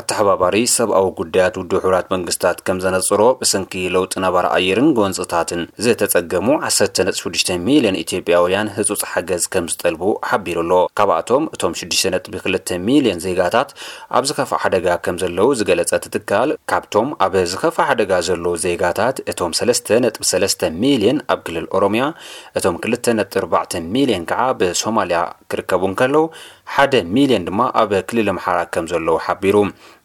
ኣተሓባባሪ ሰብኣዊ ጉዳያት ውድብ ሕቡራት መንግስታት ከም ዘነጽሮ፣ ብሰንኪ ለውጢ ነባሪ ኣየርን ጎንጽታትን ዝተጸገሙ ዓሰርተ ነጥቢ ሽዱሽተ ሚልዮን ኢትዮጵያውያን ህጹጽ ሓገዝ ከም ዝጠልቡ ሓቢሩ ኣሎ። ካብኣቶም እቶም ሽዱሽተ ነጥቢ ክልተ ሚልዮን ዜጋታት ኣብ ዝኸፍኣ ሓደጋ ከም ዘለዉ ዝገለጸ እቲ ትካል፣ ካብቶም ኣብ ዝኸፍኣ ሓደጋ ዘለዉ ዜጋታት እቶም ሰለስተ ነጥቢ ሰለስተ ሚልዮን ኣብ ክልል ኦሮምያ፣ እቶም ክልተ ነጥቢ ኣርባዕተ ሚልዮን ከኣ ብሶማልያ ክርከቡ እንከለዉ፣ ሓደ ሚልዮን ድማ ኣብ ክልል ኣምሓራ ከም ዘለዉ ሓቢሩ።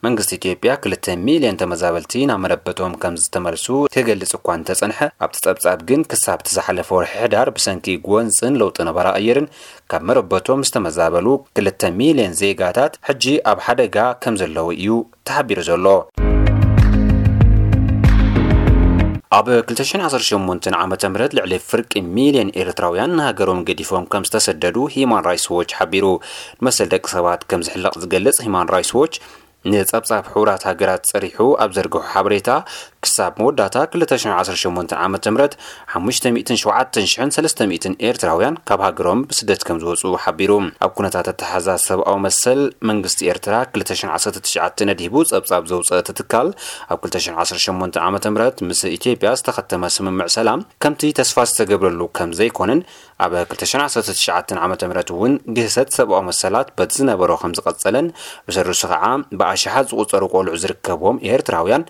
መንግስቲ ኢትዮጵያ ክልተ ሚልዮን ተመዛበልቲ ናብ መረበቶም ከም ዝተመልሱ ክገልጽ እኳ እንተጸንሐ፣ ኣብቲ ጸብጻብ ግን ክሳብ'ቲ ዝሓለፈ ወርሒ ሕዳር ብሰንኪ ጎንጽን ለውጢ ነባራ ኣየርን ካብ መረበቶም ዝተመዛበሉ ክልተ ሚልዮን ዜጋታት ሕጂ ኣብ ሓደጋ ከም ዘለዉ እዩ ተሓቢሩ ዘሎ። ኣብ ክልተ ሽሕን ዓሰርተ ሸሞንተን ዓመተ ምህረት ልዕሊ ፍርቂ ሚልዮን ኤርትራውያን ንሃገሮም ገዲፎም ከም ዝተሰደዱ ሂዩማን ራይትስ ዎች ሓቢሩ። ንመሰል ደቂ ሰባት ከም ዝሕለቕ ዝገልጽ ሂዩማን ራይትስ ዎች፣ ንጸብጻብ ሕቡራት ሃገራት ጸሪሑ ኣብ ዘርግሖ ሓበሬታ፣ ክሳብ መወዳእታ ክልተ ሽሕን ዓሰርተ ሸሞንተን ዓመተ ምህረት ሓሙሽተ ሚእትን ሸውዓተ ሽሕን ሰለስተ ሚእትን ኤርትራውያን ካብ ሃገሮም ብስደት ከምዝወጽኡ ሓቢሩ። ኣብ ኩነታት ኣተሓሕዛ ሰብኣዊ መሰል መንግስቲ ኤርትራ ክልተ ሽሕን ዓሰርተ ትሽዓተ ነዲቡ ጸብጻብ ዘውጸ እቲ ትካል ኣብ ክልተ ሽሕን ዓሰርተ ሸሞንተን ዓመተ ምህረት ምስ ኢትዮጵያ ዝተኸተመ ስምምዕ ሰላም ከምቲ ተስፋ ዝተገብረሉ ከምዘይኮነን ኣብ ክልተ ሽሕን ዓሰርተ ትሽዓተን ዓመተ ምህረት እውን ግህሰት ሰብኣዊ መሰላት በቲ ዝነበሮ ከምዝቐጸለን ብሰዱሱ ከኣ ብኣሽሓት ዝቑጸሩ ቆልዑ ዝርከብዎም ኤርትራውያን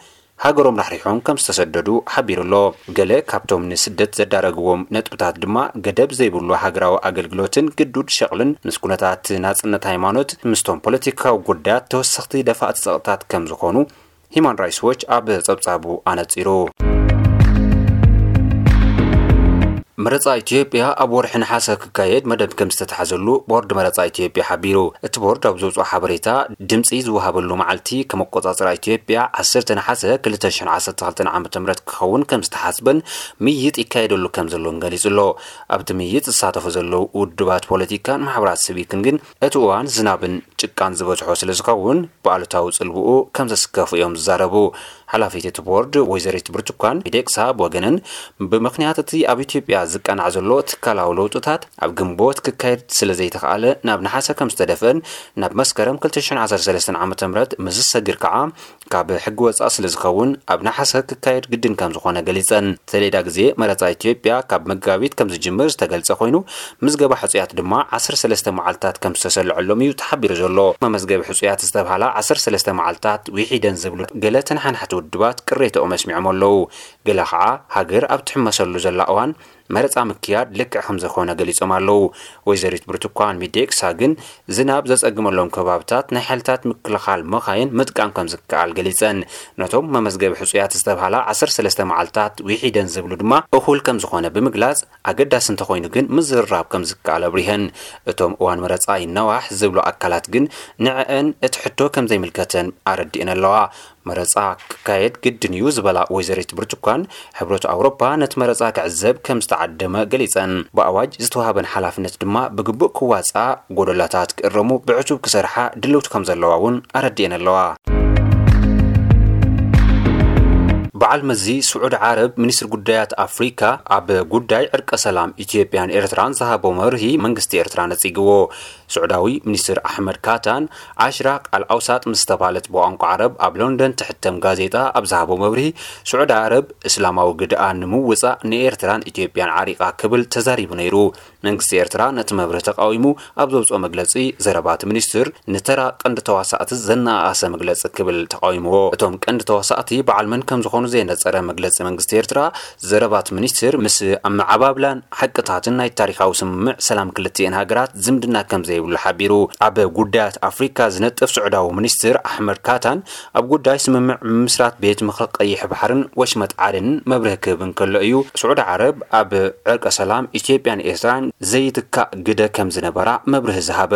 ሃገሮም ራሕሪሖም ከም ዝተሰደዱ ሓቢሩ ኣሎ። ገለ ካብቶም ንስደት ዘዳረግዎም ነጥብታት ድማ ገደብ ዘይብሉ ሃገራዊ ኣገልግሎትን ግዱድ ሸቕልን ምስ ኩነታት ናጽነት ሃይማኖት ምስቶም ፖለቲካዊ ጉዳያት ተወሰኽቲ ደፋእቲ ጸቕጥታት ከም ዝኾኑ ሂማን ራይስ ዎች ኣብ ጸብጻቡ ኣነጺሩ። መረጻ ኢትዮጵያ ኣብ ወርሒ ነሓሰ ክካየድ መደብ ከም ዝተትሓዘሉ ቦርድ መረጻ ኢትዮጵያ ሓቢሩ። እቲ ቦርድ ኣብ ዘውጽኦ ሓበሬታ፣ ድምጺ ዝወሃበሉ መዓልቲ ከም ኣቆጻጽራ ኢትዮጵያ ዓሰርተ ነሓሰ ክልተ ሽሕን ዓሰርተ ክልተን ዓመተ ምህረት ክኸውን ከም ዝተሓስበን ምይይጥ ይካየደሉ ከም ዘሎን ገሊጹ ኣሎ። ኣብቲ ምይይጥ ዝሳተፉ ዘለዉ ውድባት ፖለቲካን ማሕበራት ስቪክን ግን እቲ እዋን ዝናብን ጭቃን ዝበዝሖ ስለ ዝኸውን ብኣሉታዊ ጽልውኡ ከም ዘስከፉ እዮም ዝዛረቡ። ሓላፊት እቲ ቦርድ ወይዘሪት ብርቱኳን ሚዴቅሳ ብወገነን ብምኽንያት እቲ ኣብ ኢትዮጵያ ዝቃናዕ ዘሎ ትካላዊ ለውጥታት ኣብ ግንቦት ክካየድ ስለዘይተኽኣለ ናብ ነሓሰ ከምዝተደፍእን ናብ መስከረም ክልተ ሽሕን ዓሰርተ ሰለስተን ዓመተ ምህረት ምስ ዝሰግር ከዓ ካብ ሕጊ ወፃእ ስለዝኸውን ኣብ ነሓሰ ክካየድ ግድን ከምዝኾነ ገሊፀን። ሰሌዳ ግዜ መረፃ ኢትዮጵያ ካብ መጋቢት ከምዝጅምር ዝተገልፀ ኮይኑ ምዝገባ ሕጹያት ድማ ዓሰርተ ሰለስተ መዓልትታት ከም ዝተሰለዐሎም እዩ ተሓቢሩ ዘሎ። መመዝገቢ ሕጹያት ዝተብሃላ ዓሰርተ ሰለስተ መዓልትታት ውሒደን ዝብሉ ገለ ተነሓናሕቲ ውድባት ቅሬተኦም ኣስሚዖም ኣለዉ። ገለ ከኣ ሃገር ኣብ ትሕመሰሉ ዘላ እዋን መረጻ ምክያድ ልክዕ ከም ዘይኮነ ገሊጾም ኣለዉ። ወይዘሪት ብርቱኳን ሚዴቅሳ ግን ዝናብ ዘጸግመሎም ከባብታት ናይ ሓይልታት ምክልኻል መኻይን ምጥቃም ከም ዝከኣል ገሊጸን። ነቶም መመዝገቢ ሕጹያት ዝተብሃላ ዓሰርተ ሰለስተ መዓልትታት ውሒደን ዝብሉ ድማ እኹል ከም ዝኾነ ብምግላጽ፣ ኣገዳሲ እንተኾይኑ ግን ምዝርራብ ከምዝከኣል ኣብሪሀን። እቶም እዋን መረፃ ይናዋሕ ዝብሉ ኣካላት ግን ንዐኣን እቲ ሕቶ ከምዘይምልከተን ኣረዲእነለዋ። መረፃ ክካየድ ግድን እዩ ዝበላ ወይዘሪት ብርቱኳን፣ ሕብረት ኣውሮፓ ነቲ መረፃ ክዕዘብ ከምዝተዓደመ ገሊፀን። ብኣዋጅ ዝተውሃበን ሓላፍነት ድማ ብግቡእ ክዋፅኣ ጎደሎታት ክእረሙ ብዕቱብ ክሰርሓ ድልውቲ ከምዘለዋ እውን ኣረዲኤን ኣለዋ። በዓል መዚ ስዑድ ዓረብ ሚኒስትሪ ጉዳያት ኣፍሪካ ኣብ ጉዳይ ዕርቀ ሰላም ኢትዮጵያን ኤርትራን ዝሃቦ መብርሂ መንግስቲ ኤርትራ ነጺግዎ። ስዑዳዊ ሚኒስትር ኣሕመድ ካታን ኣሽራቅ ኣል ኣውሳጥ ምስ ዝተባህለት ብቋንቋ ዓረብ ኣብ ሎንደን ትሕተም ጋዜጣ ኣብ ዝሃቦ መብርሂ ስዑድ ዓረብ እስላማዊ ግደኣ ንምውጻእ ንኤርትራን ኢትዮጵያን ዓሪቃ ክብል ተዛሪቡ ነይሩ። መንግስቲ ኤርትራ ነቲ መብርህ ተቓዊሙ ኣብ ዘውጽኦ መግለጺ፣ ዘረባ እቲ ሚኒስትር ንተራ ቀንዲ ተዋሳእቲ ዘነኣኣሰ መግለጺ ክብል ተቓዊምዎ። እቶም ቀንዲ ተዋሳእቲ በዓል መን ከም ዝኾኑ ዘየነጸረ መግለጺ መንግስቲ ኤርትራ፣ ዘረባ እቲ ሚኒስትር ምስ ኣመዓባብላን ሓቅታትን ናይቲ ታሪኻዊ ስምምዕ ሰላም ክልቲኤን ሃገራት ዝምድና ከም ዘይብሉ ሓቢሩ። ኣብ ጉዳያት ኣፍሪካ ዝነጥፍ ሱዕዳዊ ሚኒስትር ኣሕመድ ካታን ኣብ ጉዳይ ስምምዕ ምምስራት ቤት ምኽሪ ቀይሕ ባሕርን ወሽመጥ ዓደንን መብርሂ ክህብ እንከሎ እዩ፣ ስዑዲ ዓረብ ኣብ ዕርቀ ሰላም ኢትዮጵያን ኤርትራን ዘይትካእ ግደ ከም ዝነበራ መብርሂ ዝሃበ።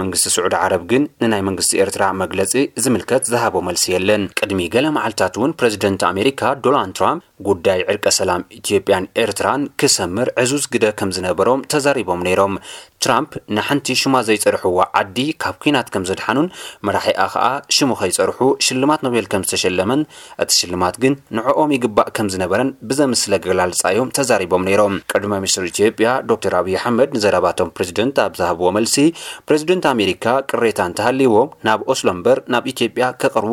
መንግስቲ ስዑዲ ዓረብ ግን ንናይ መንግስቲ ኤርትራ መግለጺ ዝምልከት ዝሃቦ መልሲ የለን። ቅድሚ ገለ መዓልትታት'ውን ፕረዚደንት ኣሜሪካ ዶላን ትራምፕ፣ ጉዳይ ዕርቀ ሰላም ኢትዮጵያን ኤርትራን ክሰምር ዕዙዝ ግደ ከም ዝነበሮም ተዛሪቦም ነይሮም። ትራምፕ ንሓንቲ ሽማ ዘይጸርሑዋ ዓዲ ካብ ኲናት ከም ዘድሓኑን መራሒኣ ከኣ ሽሙ ከይጸርሑ ሽልማት ኖቤል ከም ዝተሸለመን እቲ ሽልማት ግን ንዕኦም ይግባእ ከም ዝነበረን ብዘምስል ኣገላልጻ'ዮም ተዛሪቦም ነይሮም። ቀዳማይ ሚኒስተር ኢትዮጵያ ዶክተር ኣብይ ኣሕመድ ንዘረባ'ቶም ፕረዚደንት ኣብ ዝሃብዎ መልሲ፣ ፕረዚደንት ኣሜሪካ ቅሬታ እንተሃልይዎም ናብ ኦስሎ'ምበር ናብ ኢትዮጵያ ከቕርቡ